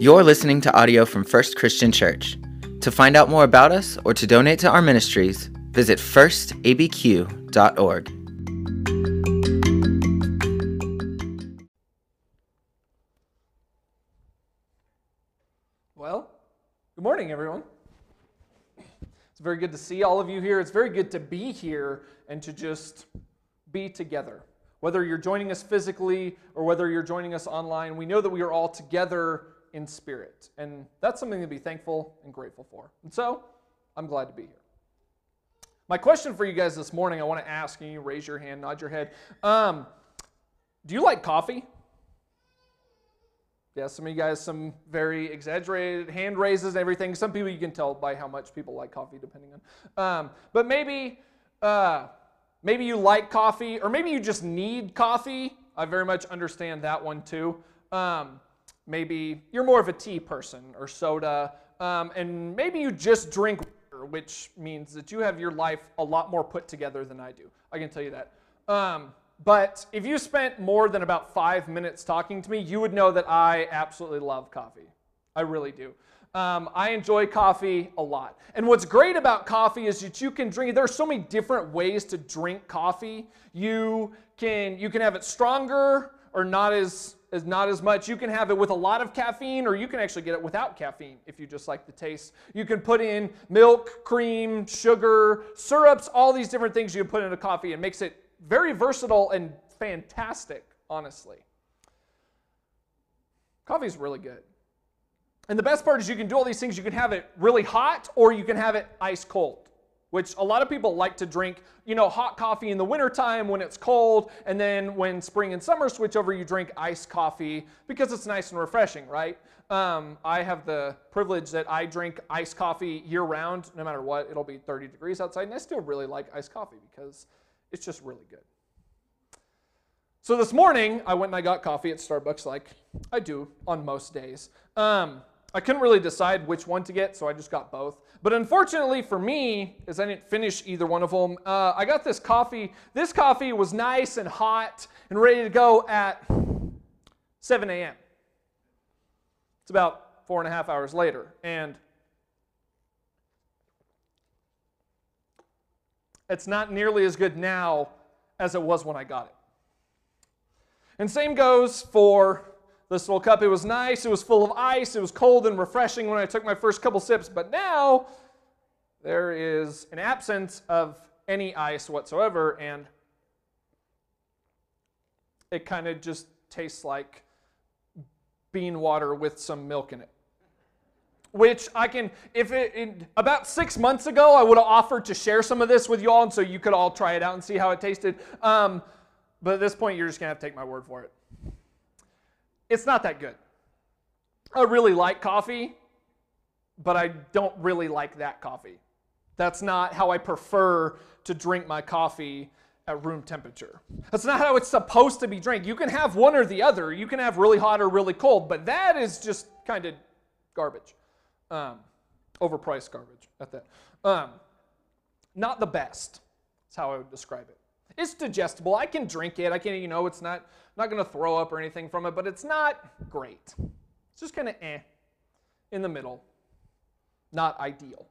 You're listening to audio from First Christian Church. To find out more about us or to donate to our ministries, visit firstabq.org. Well, good morning, everyone. It's very good to see all of you here. It's very good to be here and to just be together. Whether you're joining us physically or whether you're joining us online, we know that we are all together in spirit. And that's something to be thankful and grateful for. And so, I'm glad to be here. My question for you guys this morning, I want to ask, you raise your hand, nod your head. Um, do you like coffee? Yeah, some of you guys, some very exaggerated hand raises and everything. Some people you can tell by how much people like coffee, depending on. Um, but maybe, uh, maybe you like coffee, or maybe you just need coffee. I very much understand that one too. Um, maybe you're more of a tea person or soda, um, and maybe you just drink water, which means that you have your life a lot more put together than I do. I can tell you that. Um, but if you spent more than about five minutes talking to me, you would know that I absolutely love coffee. I really do. Um, I enjoy coffee a lot. And what's great about coffee is that you can drink it. There are so many different ways to drink coffee. You can you can have it stronger or not as as not as much. You can have it with a lot of caffeine, or you can actually get it without caffeine if you just like the taste. You can put in milk, cream, sugar, syrups, all these different things you can put in a coffee. It makes it very versatile and fantastic, honestly. Coffee is really good. And the best part is you can do all these things. You can have it really hot or you can have it ice cold, which a lot of people like to drink, you know, hot coffee in the wintertime when it's cold. And then when spring and summer switch over, you drink iced coffee because it's nice and refreshing, right? Um, I have the privilege that I drink iced coffee year round, no matter what. It'll be 30 degrees outside. And I still really like iced coffee because it's just really good. So this morning, I went and I got coffee at Starbucks, like I do on most days. Um, I couldn't really decide which one to get, so I just got both. But unfortunately for me, as I didn't finish either one of them, uh, I got this coffee. This coffee was nice and hot and ready to go at 7 a.m. It's about four and a half hours later, and it's not nearly as good now as it was when I got it. And same goes for this little cup. It was nice, it was full of ice, it was cold and refreshing when I took my first couple sips, but now there is an absence of any ice whatsoever, and it kind of just tastes like bean water with some milk in it. Which I can, if it, in, about six months ago, I would have offered to share some of this with you all, and so you could all try it out and see how it tasted. Um, but at this point, you're just gonna have to take my word for it. It's not that good. I really like coffee, but I don't really like that coffee. That's not how I prefer to drink my coffee at room temperature. That's not how it's supposed to be drank. You can have one or the other. You can have really hot or really cold, but that is just kind of garbage. Um, overpriced garbage at that. Um, not the best. That's how I would describe it. It's digestible. I can drink it. I can, you know, it's not not to throw up or anything from it, but it's not great. It's just kind of eh, in the middle. Not ideal.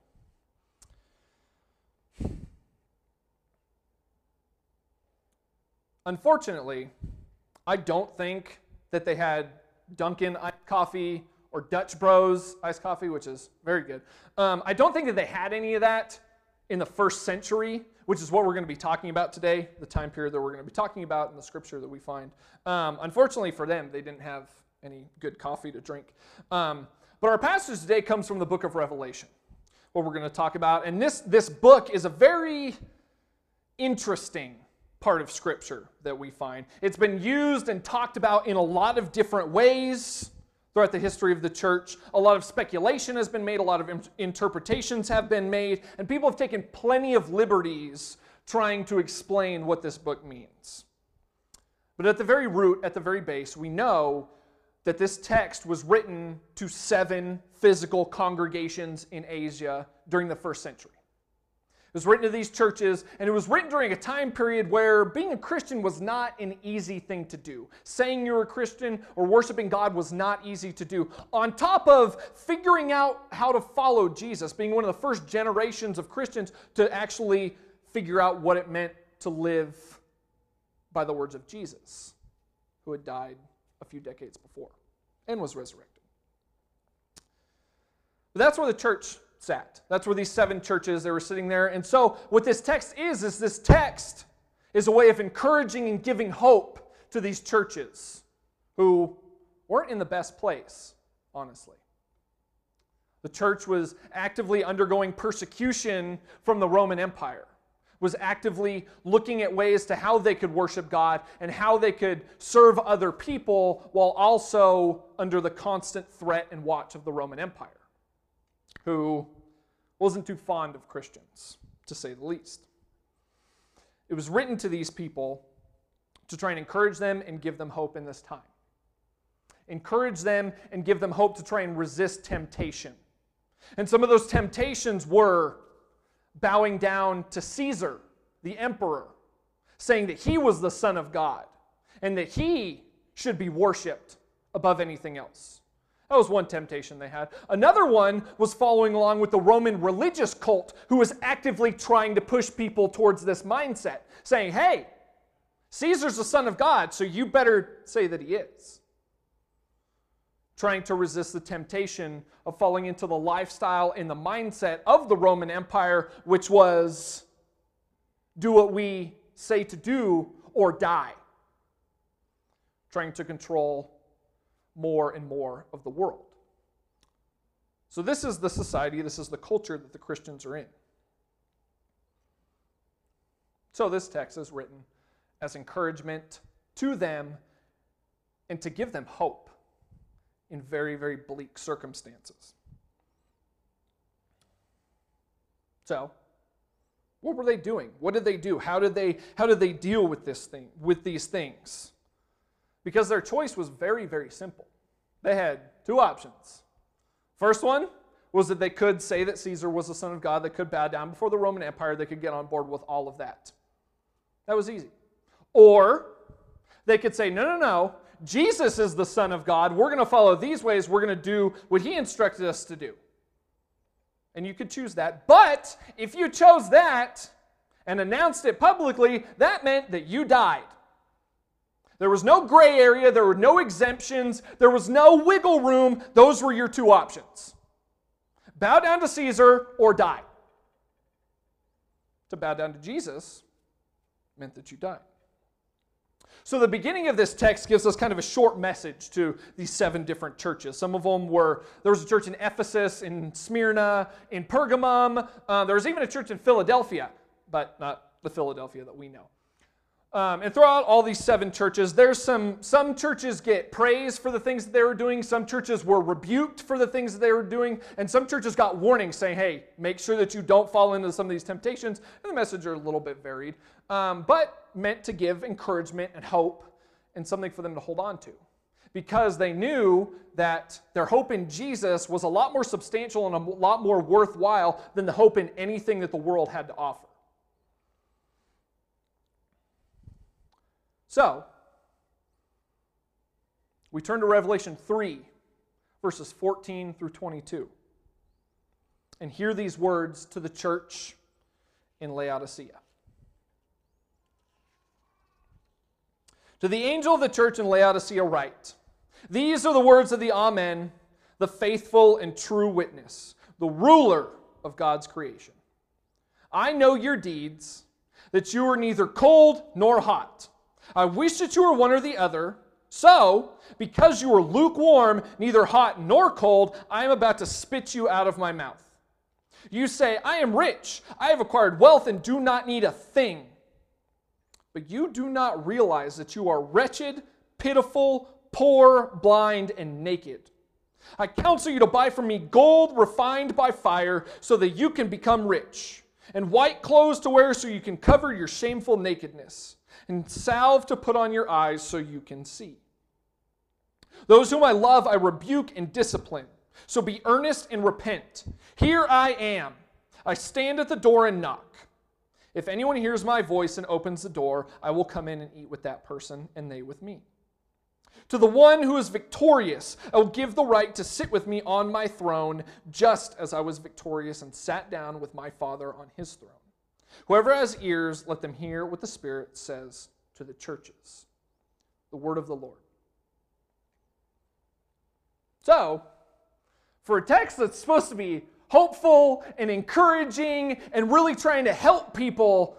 Unfortunately, I don't think that they had Dunkin' coffee or Dutch Bros iced coffee, which is very good. Um, I don't think that they had any of that in the first century, which is what we're going to be talking about today, the time period that we're going to be talking about in the scripture that we find. Um, unfortunately for them, they didn't have any good coffee to drink. Um, but our passage today comes from the book of Revelation, what we're going to talk about. And this, this book is a very interesting part of scripture that we find. It's been used and talked about in a lot of different ways throughout the history of the church. A lot of speculation has been made, a lot of interpretations have been made, and people have taken plenty of liberties trying to explain what this book means. But at the very root, at the very base, we know that this text was written to seven physical congregations in Asia during the first century. Was written to these churches, and it was written during a time period where being a Christian was not an easy thing to do. Saying you're a Christian or worshiping God was not easy to do. On top of figuring out how to follow Jesus, being one of the first generations of Christians to actually figure out what it meant to live by the words of Jesus, who had died a few decades before and was resurrected. But that's where the church sat. That's where these seven churches they were sitting there. And so what this text is is this text is a way of encouraging and giving hope to these churches who weren't in the best place, honestly. The church was actively undergoing persecution from the Roman Empire was actively looking at ways to how they could worship God and how they could serve other people while also under the constant threat and watch of the Roman Empire, who wasn't too fond of Christians, to say the least. It was written to these people to try and encourage them and give them hope in this time. Encourage them and give them hope to try and resist temptation. And some of those temptations were bowing down to Caesar, the emperor, saying that he was the Son of God and that he should be worshiped above anything else. That was one temptation they had. Another one was following along with the Roman religious cult who was actively trying to push people towards this mindset, saying, hey, Caesar's the Son of God, so you better say that he is trying to resist the temptation of falling into the lifestyle and the mindset of the Roman Empire, which was do what we say to do or die, trying to control more and more of the world. So, this is the society, this is the culture that the Christians are in. So, this text is written as encouragement to them and to give them hope in very, very bleak circumstances. So, what were they doing? What did they do? How did they how did they deal with this thing with these things? Because their choice was very, very simple. They had two options. First one was that they could say that Caesar was the son of God, they could bow down before the Roman Empire, they could get on board with all of that. That was easy. Or they could say, no, no, no, Jesus is the Son of God. We're going to follow these ways. We're going to do what He instructed us to do. And you could choose that. But if you chose that and announced it publicly, that meant that you died. There was no gray area, there were no exemptions, there was no wiggle room. Those were your two options bow down to Caesar or die. To bow down to Jesus meant that you died. So, the beginning of this text gives us kind of a short message to these seven different churches. Some of them were there was a church in Ephesus, in Smyrna, in Pergamum. Uh, there was even a church in Philadelphia, but not the Philadelphia that we know. Um, and throughout all these seven churches, there's some some churches get praise for the things that they were doing. Some churches were rebuked for the things that they were doing, and some churches got warnings saying, "Hey, make sure that you don't fall into some of these temptations." And the message are a little bit varied, um, but meant to give encouragement and hope and something for them to hold on to, because they knew that their hope in Jesus was a lot more substantial and a lot more worthwhile than the hope in anything that the world had to offer. So, we turn to Revelation 3, verses 14 through 22, and hear these words to the church in Laodicea. To the angel of the church in Laodicea, write These are the words of the Amen, the faithful and true witness, the ruler of God's creation. I know your deeds, that you are neither cold nor hot. I wish that you were one or the other. So, because you are lukewarm, neither hot nor cold, I am about to spit you out of my mouth. You say, I am rich, I have acquired wealth, and do not need a thing. But you do not realize that you are wretched, pitiful, poor, blind, and naked. I counsel you to buy from me gold refined by fire so that you can become rich, and white clothes to wear so you can cover your shameful nakedness and salve to put on your eyes so you can see. Those whom I love, I rebuke and discipline. So be earnest and repent. Here I am. I stand at the door and knock. If anyone hears my voice and opens the door, I will come in and eat with that person, and they with me. To the one who is victorious, I will give the right to sit with me on my throne, just as I was victorious and sat down with my Father on his throne. Whoever has ears, let them hear what the Spirit says to the churches. The word of the Lord. So, for a text that's supposed to be hopeful and encouraging and really trying to help people,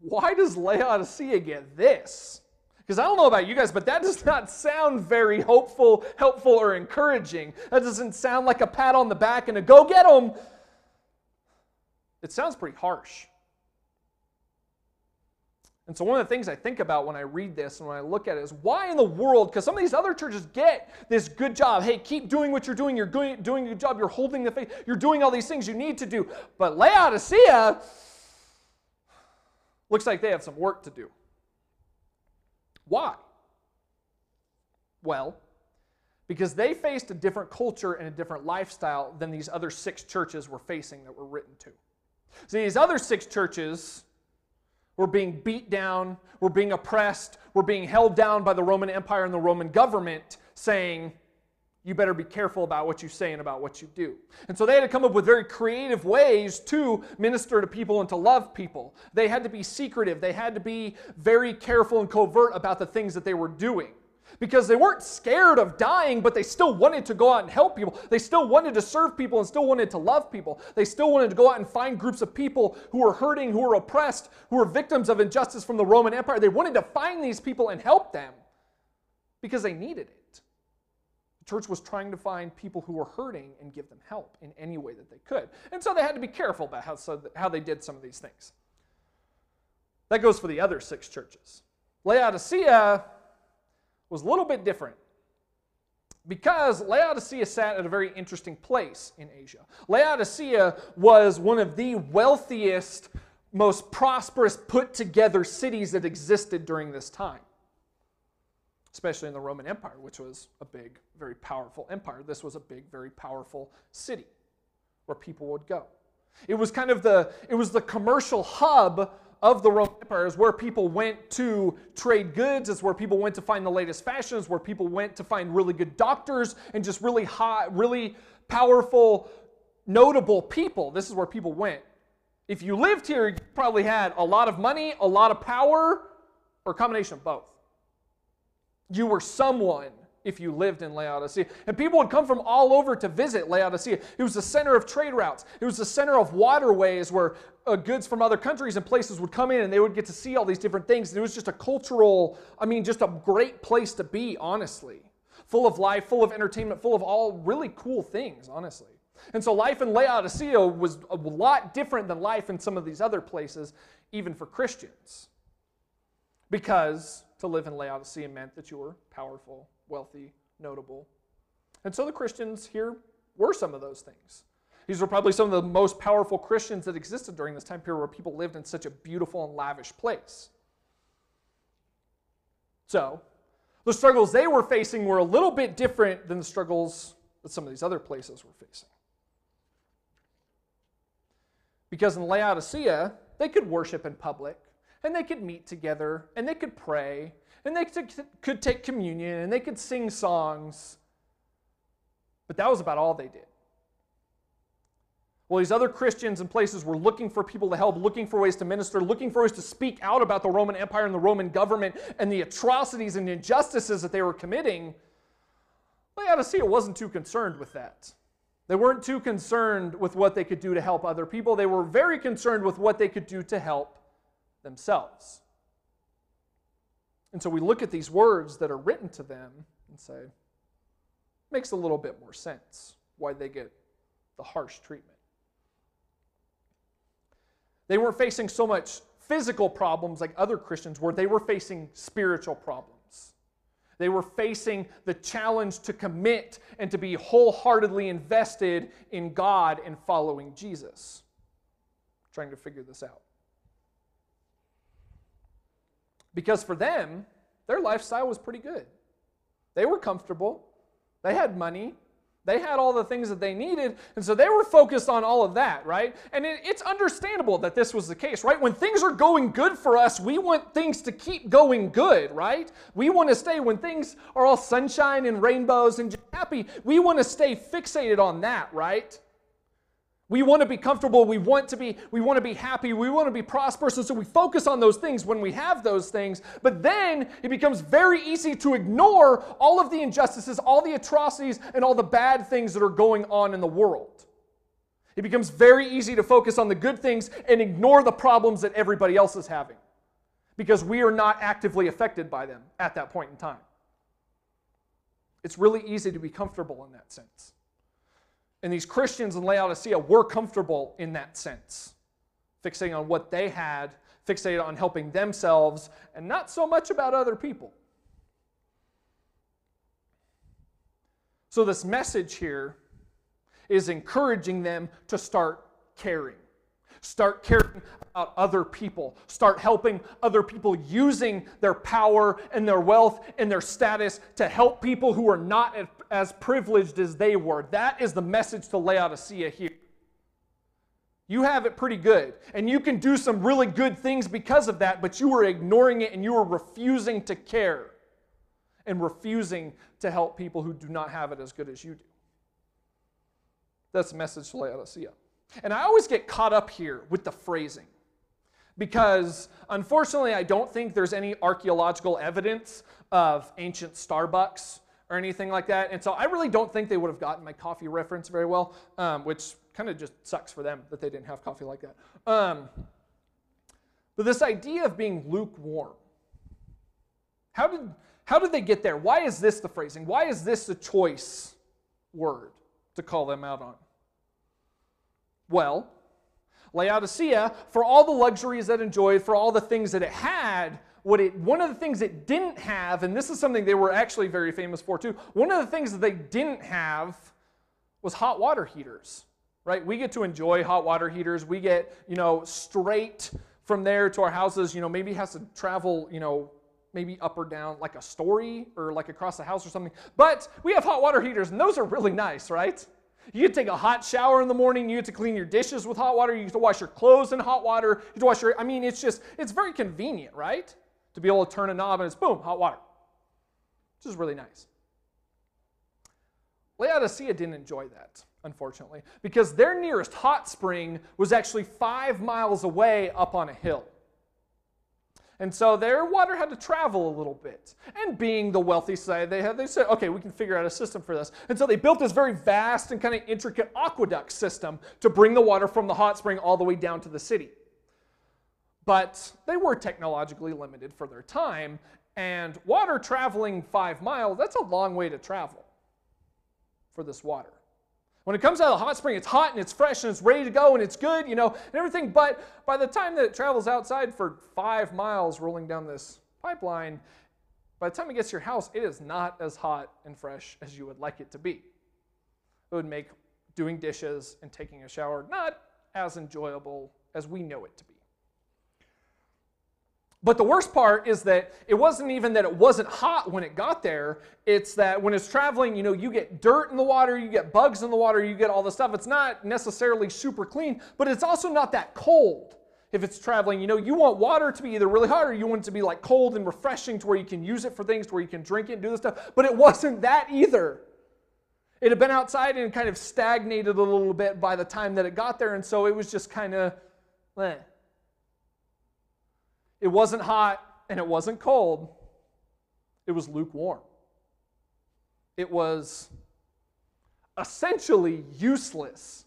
why does Laodicea get this? Because I don't know about you guys, but that does not sound very hopeful, helpful, or encouraging. That doesn't sound like a pat on the back and a go get them. It sounds pretty harsh. And so, one of the things I think about when I read this and when I look at it is why in the world, because some of these other churches get this good job. Hey, keep doing what you're doing. You're doing, a good job. You're holding the faith. You're doing all these things you need to do. But Laodicea looks like they have some work to do. Why? Well, because they faced a different culture and a different lifestyle than these other six churches were facing that were written to. See, these other six churches were being beat down, were being oppressed, were being held down by the Roman Empire and the Roman government, saying, you better be careful about what you say and about what you do. And so they had to come up with very creative ways to minister to people and to love people. They had to be secretive, they had to be very careful and covert about the things that they were doing because they weren't scared of dying, but they still wanted to go out and help people. They still wanted to serve people and still wanted to love people. They still wanted to go out and find groups of people who were hurting, who were oppressed, who were victims of injustice from the Roman Empire. They wanted to find these people and help them because they needed it. The church was trying to find people who were hurting and give them help in any way that they could. And so they had to be careful about how, so how they did some of these things. That goes for the other six churches. Laodicea was a little bit different because Laodicea sat at a very interesting place in Asia. Laodicea was one of the wealthiest, most prosperous, put together cities that existed during this time, especially in the Roman Empire, which was a big, very powerful empire. This was a big, very powerful city where people would go. It was kind of the it was the commercial hub of the Roman Empire is where people went to trade goods. It's where people went to find the latest fashions, where people went to find really good doctors and just really high, really powerful, notable people. This is where people went. If you lived here, you probably had a lot of money, a lot of power, or a combination of both. You were someone if you lived in Laodicea. And people would come from all over to visit Laodicea. It was the center of trade routes, it was the center of waterways where uh, goods from other countries and places would come in and they would get to see all these different things. And it was just a cultural, I mean, just a great place to be, honestly. Full of life, full of entertainment, full of all really cool things, honestly. And so life in Laodicea was a lot different than life in some of these other places, even for Christians. Because to live in Laodicea meant that you were powerful, wealthy, notable. And so the Christians here were some of those things. These were probably some of the most powerful Christians that existed during this time period where people lived in such a beautiful and lavish place. So, the struggles they were facing were a little bit different than the struggles that some of these other places were facing. Because in Laodicea, they could worship in public, and they could meet together, and they could pray, and they could take communion, and they could sing songs. But that was about all they did. Well, these other Christians and places were looking for people to help, looking for ways to minister, looking for ways to speak out about the Roman Empire and the Roman government and the atrocities and injustices that they were committing. Laodicea wasn't too concerned with that. They weren't too concerned with what they could do to help other people. They were very concerned with what they could do to help themselves. And so we look at these words that are written to them and say, makes a little bit more sense why they get the harsh treatment. They weren't facing so much physical problems like other Christians were, they were facing spiritual problems. They were facing the challenge to commit and to be wholeheartedly invested in God and following Jesus. trying to figure this out. Because for them, their lifestyle was pretty good. They were comfortable, they had money, They had all the things that they needed, and so they were focused on all of that, right? And it, it's understandable that this was the case, right? When things are going good for us, we want things to keep going good, right? We want to stay, when things are all sunshine and rainbows and happy, we want to stay fixated on that, right? We want to be comfortable, we want to be we want to be happy, we want to be prosperous and so we focus on those things when we have those things. But then it becomes very easy to ignore all of the injustices, all the atrocities and all the bad things that are going on in the world. It becomes very easy to focus on the good things and ignore the problems that everybody else is having because we are not actively affected by them at that point in time. It's really easy to be comfortable in that sense. And these Christians in Laodicea were comfortable in that sense, fixating on what they had, fixated on helping themselves, and not so much about other people. So, this message here is encouraging them to start caring. Start caring about other people. Start helping other people using their power and their wealth and their status to help people who are not as privileged as they were. That is the message to Laodicea here. You have it pretty good, and you can do some really good things because of that, but you are ignoring it and you are refusing to care and refusing to help people who do not have it as good as you do. That's the message to Laodicea. And I always get caught up here with the phrasing because unfortunately, I don't think there's any archaeological evidence of ancient Starbucks or anything like that. And so I really don't think they would have gotten my coffee reference very well, um, which kind of just sucks for them that they didn't have coffee like that. Um, but this idea of being lukewarm, how did, how did they get there? Why is this the phrasing? Why is this the choice word to call them out on? Well, Laodicea, for all the luxuries that enjoyed, for all the things that it had, what it, one of the things it didn't have, and this is something they were actually very famous for too, one of the things that they didn't have was hot water heaters, right? We get to enjoy hot water heaters. We get, you know, straight from there to our houses, you know, maybe has to travel, you know, maybe up or down like a story or like across the house or something. But we have hot water heaters, and those are really nice, right? You take a hot shower in the morning. You get to clean your dishes with hot water. You get to wash your clothes in hot water. You get to wash your, I mean, it's just, it's very convenient, right? To be able to turn a knob and it's boom, hot water. Which is really nice. Laodicea didn't enjoy that, unfortunately, because their nearest hot spring was actually five miles away up on a hill. And so their water had to travel a little bit. And being the wealthy side, they had they said, okay, we can figure out a system for this. And so they built this very vast and kind of intricate aqueduct system to bring the water from the hot spring all the way down to the city. But they were technologically limited for their time, and water traveling five miles, that's a long way to travel for this water. When it comes out of the hot spring, it's hot and it's fresh and it's ready to go and it's good, you know, and everything. But by the time that it travels outside for five miles rolling down this pipeline, by the time it gets to your house, it is not as hot and fresh as you would like it to be. It would make doing dishes and taking a shower not as enjoyable as we know it to be. But the worst part is that it wasn't even that it wasn't hot when it got there. It's that when it's traveling, you know, you get dirt in the water, you get bugs in the water, you get all the stuff. It's not necessarily super clean, but it's also not that cold if it's traveling. You know, you want water to be either really hot or you want it to be like cold and refreshing to where you can use it for things, to where you can drink it and do this stuff. But it wasn't that either. It had been outside and kind of stagnated a little bit by the time that it got there, and so it was just kind of, eh. It wasn't hot and it wasn't cold, it was lukewarm. It was essentially useless.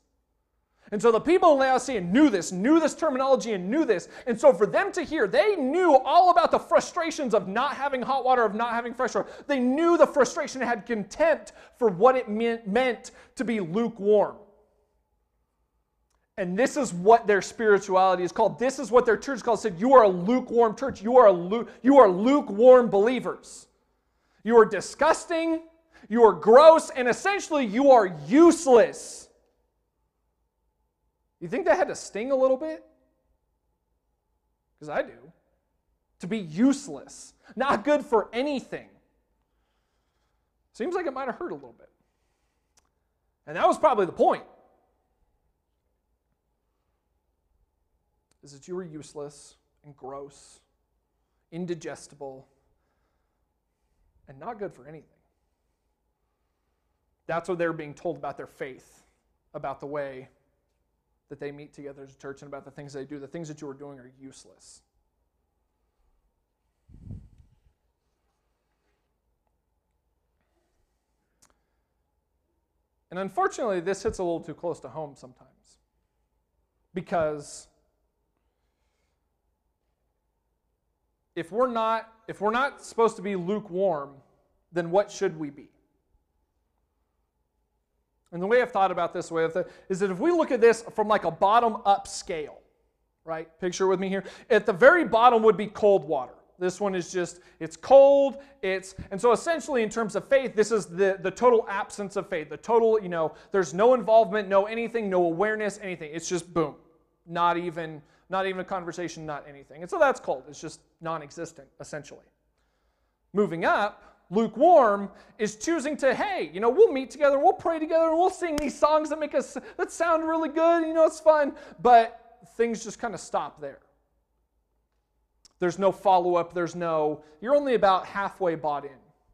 And so the people in Laodicea knew this, knew this terminology, and knew this. And so for them to hear, they knew all about the frustrations of not having hot water, of not having fresh water. They knew the frustration, had contempt for what it meant, meant to be lukewarm. And this is what their spirituality is called. This is what their church is called. It said, You are a lukewarm church. You are, lu- you are lukewarm believers. You are disgusting. You are gross. And essentially, you are useless. You think that had to sting a little bit? Because I do. To be useless, not good for anything. Seems like it might have hurt a little bit. And that was probably the point. Is that you were useless and gross, indigestible, and not good for anything. That's what they're being told about their faith, about the way that they meet together as a church, and about the things they do. The things that you are doing are useless. And unfortunately, this hits a little too close to home sometimes. Because if we're not if we're not supposed to be lukewarm, then what should we be? And the way I've thought about this way is that if we look at this from like a bottom up scale, right? Picture with me here. At the very bottom would be cold water. This one is just, it's cold, it's, and so essentially in terms of faith, this is the, the total absence of faith. The total, you know, there's no involvement, no anything, no awareness, anything. It's just boom. Not even, not even a conversation, not anything. And so that's cold. It's just non-existent, essentially. Moving up, lukewarm is choosing to hey you know we'll meet together we'll pray together we'll sing these songs that make us that sound really good you know it's fun but things just kind of stop there there's no follow up. There's no, you're only about halfway bought in.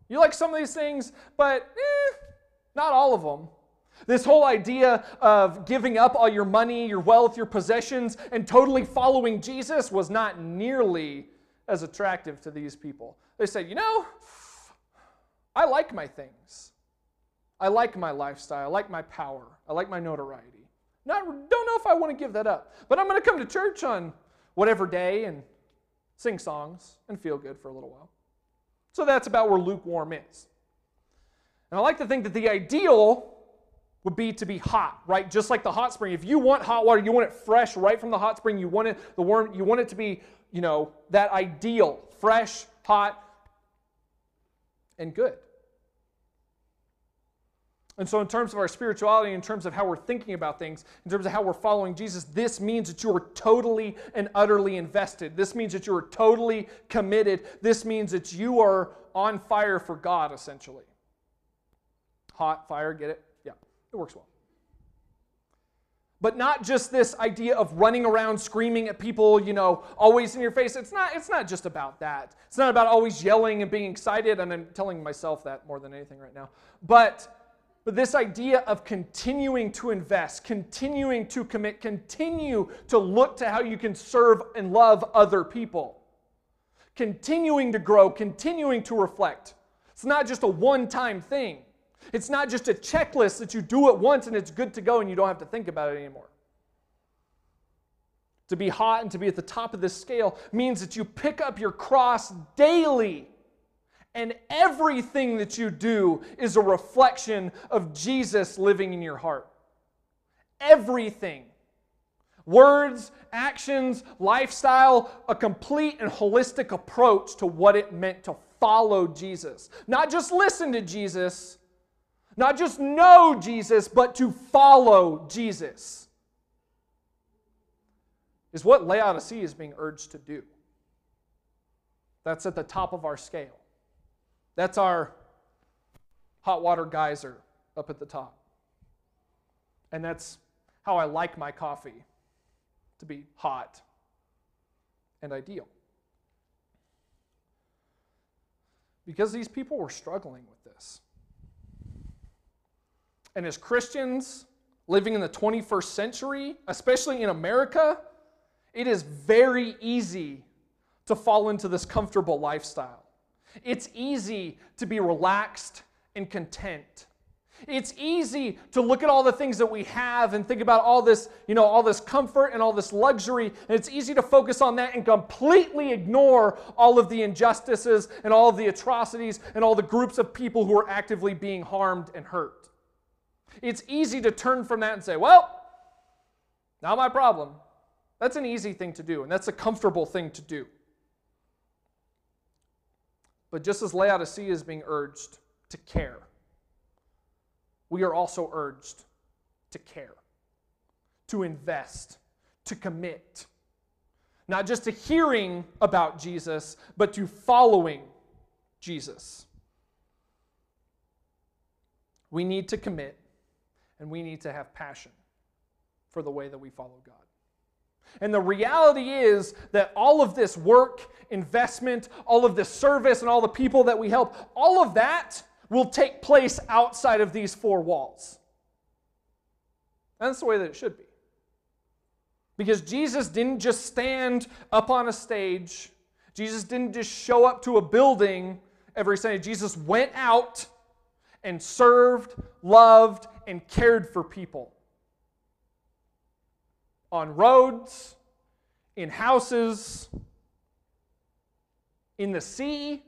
You like some of these things, but eh, not all of them. This whole idea of giving up all your money, your wealth, your possessions, and totally following Jesus was not nearly as attractive to these people. They said, you know, I like my things. I like my lifestyle. I like my power. I like my notoriety. Not, don't know if I want to give that up. But I'm going to come to church on whatever day and sing songs, and feel good for a little while. So that's about where lukewarm is. And I like to think that the ideal would be to be hot, right? Just like the hot spring. If you want hot water, you want it fresh right from the hot spring. You want it the warm, you want it to be, you know, that ideal, fresh, hot, and good. And so, in terms of our spirituality, in terms of how we're thinking about things, in terms of how we're following Jesus, this means that you are totally and utterly invested. This means that you are totally committed. This means that you are on fire for God, essentially. Hot fire, get it? It works well. But not just this idea of running around screaming at people, you know, always in your face. It's not, it's not just about that. It's not about always yelling and being excited, and I'm telling myself that more than anything right now. But but this idea of continuing to invest, continuing to commit, continue to look to how you can serve and love other people, continuing to grow, continuing to reflect. It's not just a one time thing, it's not just a checklist that you do it once and it's good to go and you don't have to think about it anymore. To be hot and to be at the top of this scale means that you pick up your cross daily and everything that you do is a reflection of Jesus living in your heart. Everything. Words, actions, lifestyle, a complete and holistic approach to what it meant to follow Jesus. Not just listen to Jesus, not just know Jesus, but to follow Jesus is what Laodicea is being urged to do. That's at the top of our scale. That's our hot water geyser up at the top. And that's how I like my coffee to be hot and ideal. Because these people were struggling with this. And as Christians living in the 21st century, especially in America, it is very easy to fall into this comfortable lifestyle. It's easy to be relaxed and content. It's easy to look at all the things that we have and think about all this, you know, all this comfort and all this luxury, and it's easy to focus on that and completely ignore all of the injustices and all of the atrocities and all the groups of people who are actively being harmed and hurt. It's easy to turn from that and say, well, not my problem. That's an easy thing to do, and that's a comfortable thing to do. But just as Laodicea is being urged to care, we are also urged to care, to invest, to commit. Not just to hearing about Jesus, but to following Jesus. We need to commit and we need to have passion for the way that we follow God. And the reality is that all of this work, investment, all of this service, and all the people that we help, all of that will take place outside of these four walls. And that's the way that it should be. Because Jesus didn't just stand up on a stage, Jesus didn't just show up to a building every Sunday. Jesus went out and served, loved, and cared for people on roads, in houses, in the sea,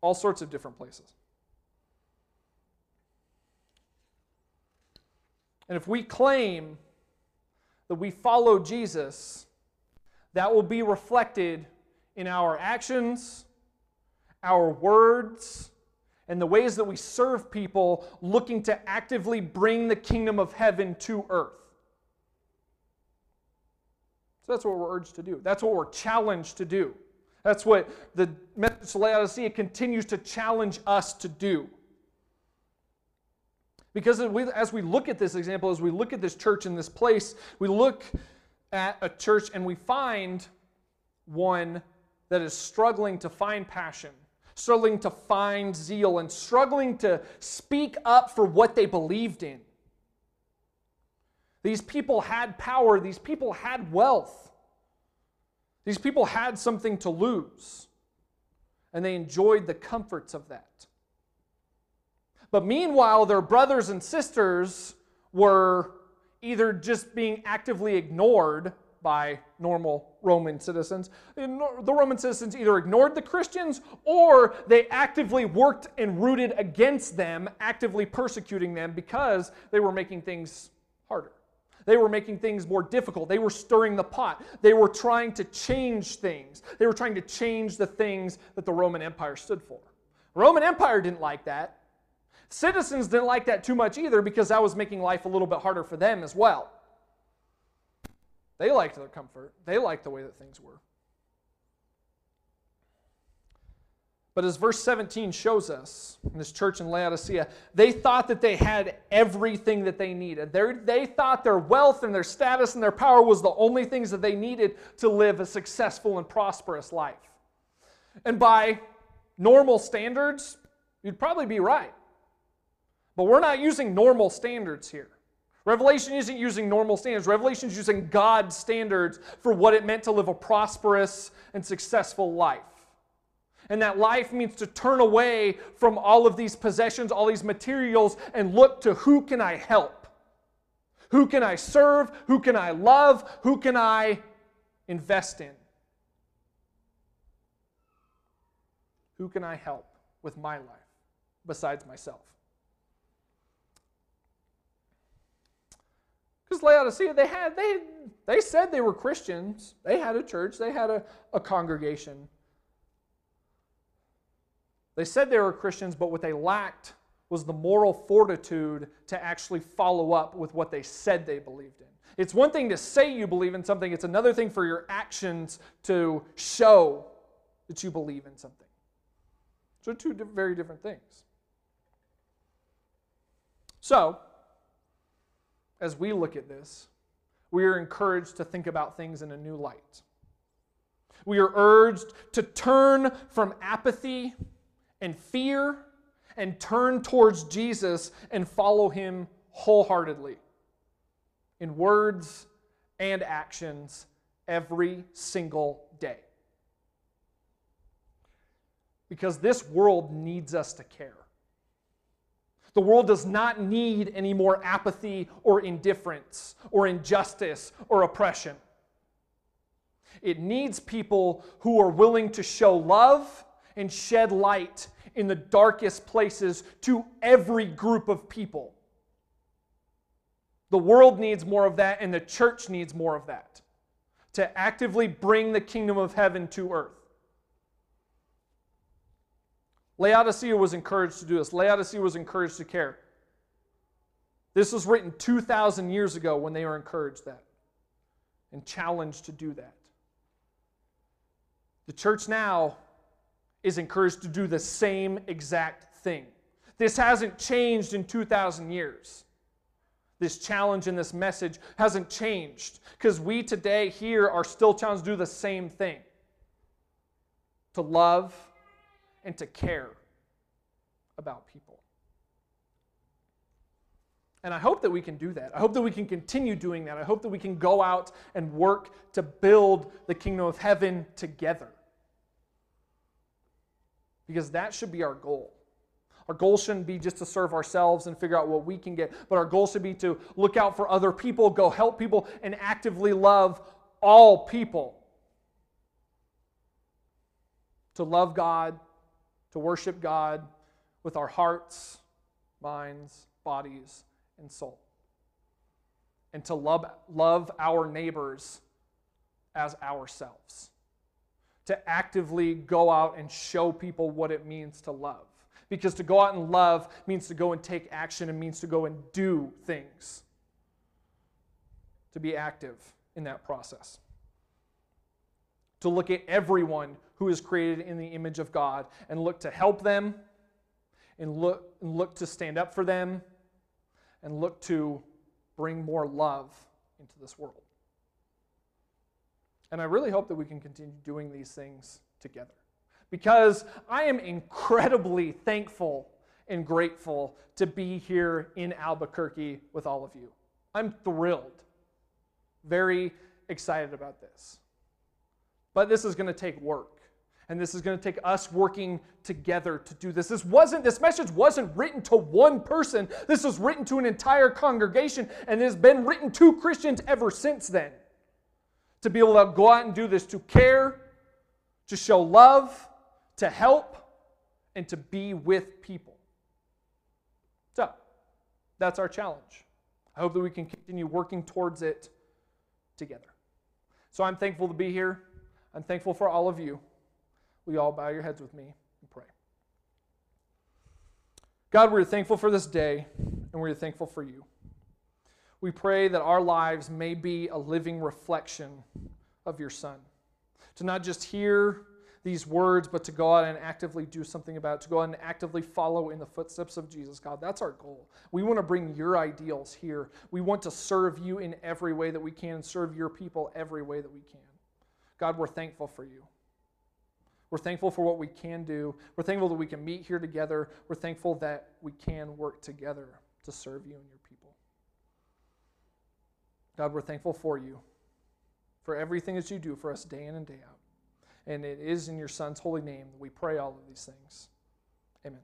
all sorts of different places. And if we claim that we follow Jesus, that will be reflected in our actions, our words, and the ways that we serve people looking to actively bring the kingdom of heaven to earth. So that's what we're urged to do. That's what we're challenged to do. That's what the message to Laodicea continues to challenge us to do. Because as we look at this example, as we look at this church in this place, we look at a church and we find one that is struggling to find passion, struggling to find zeal, and struggling to speak up for what they believed in. These people had power, these people had wealth, these people had something to lose, and they enjoyed the comforts of that. But meanwhile, their brothers and sisters were either just being actively ignored by normal Roman citizens. The Roman citizens either ignored the Christians or they actively worked and rooted against them, actively persecuting them because they were making things harder. They were making things more difficult. They were stirring the pot. They were trying to change things. They were trying to change the things that the Roman Empire stood for. The Roman Empire didn't like that. Citizens didn't like that too much either because that was making life a little bit harder for them as well. They liked their comfort, they liked the way that things were. But as verse 17 shows us, in this church in Laodicea, they thought that they had everything that they needed. They're, they thought their wealth and their status and their power was the only things that they needed to live a successful and prosperous life. And by normal standards, you'd probably be right. But we're not using normal standards here. Revelation isn't using normal standards. Revelation is using God's standards for what it meant to live a prosperous and successful life. And that life means to turn away from all of these possessions, all these materials, and look to who can I help? Who can I serve? Who can I love? Who can I invest in? Who can I help with my life besides myself? Because Laodicea, they had they they said they were Christians. They had a church. They had a, a congregation. They said they were Christians, but what they lacked was the moral fortitude to actually follow up with what they said they believed in. It's one thing to say you believe in something, it's another thing for your actions to show that you believe in something. So, two very different things. So, as we look at this, we are encouraged to think about things in a new light. We are urged to turn from apathy and fear and turn towards Jesus and follow him wholeheartedly in words and actions every single day. Because this world needs us to care. The world does not need any more apathy or indifference or injustice or oppression. It needs people who are willing to show love and shed light in the darkest places to every group of people. The world needs more of that, and the church needs more of that to actively bring the kingdom of heaven to earth. Laodicea was encouraged to do this. Laodicea was encouraged to care. This was written 2,000 years ago when they were encouraged that and challenged to do that. The church now is encouraged to do the same exact thing. This hasn't changed in 2,000 years. This challenge and this message hasn't changed because we today here are still challenged to do the same thing to love and to care about people. And I hope that we can do that. I hope that we can continue doing that. I hope that we can go out and work to build the kingdom of heaven together. Because that should be our goal. Our goal shouldn't be just to serve ourselves and figure out what we can get, but our goal should be to look out for other people, go help people, and actively love all people. To love God, to worship God with our hearts, minds, bodies, and soul. And to love, love our neighbors as ourselves. To actively go out and show people what it means to love. Because to go out and love means to go and take action and means to go and do things. To be active in that process. To look at everyone who is created in the image of God and look to help them and look, and look to stand up for them and look to bring more love into this world. And I really hope that we can continue doing these things together because I am incredibly thankful and grateful to be here in Albuquerque with all of you. I'm thrilled, very excited about this. But this is going to take work. And this is going to take us working together to do this. This wasn't this message wasn't written to one person. This was written to an entire congregation and it has been written to Christians ever since then. To be able to go out and do this to care, to show love, to help, and to be with people. So, that's our challenge. I hope that we can continue working towards it together. So I'm thankful to be here. I'm thankful for all of you. Will you all bow your heads with me and pray? God, we're thankful for this day, and we're thankful for you. We pray that our lives may be a living reflection of your Son. To not just hear these words, but to go out and actively do something about it, to go out and actively follow in the footsteps of Jesus, God. That's our goal. We want to bring your ideals here. We want to serve you in every way that we can, serve your people every way that we can. God, we're thankful for you. We're thankful for what we can do. We're thankful that we can meet here together. We're thankful that we can work together to serve you and your people. God, we're thankful for you, for everything that you do for us day in and day out. And it is in your Son's holy name that we pray all of these things. Amen.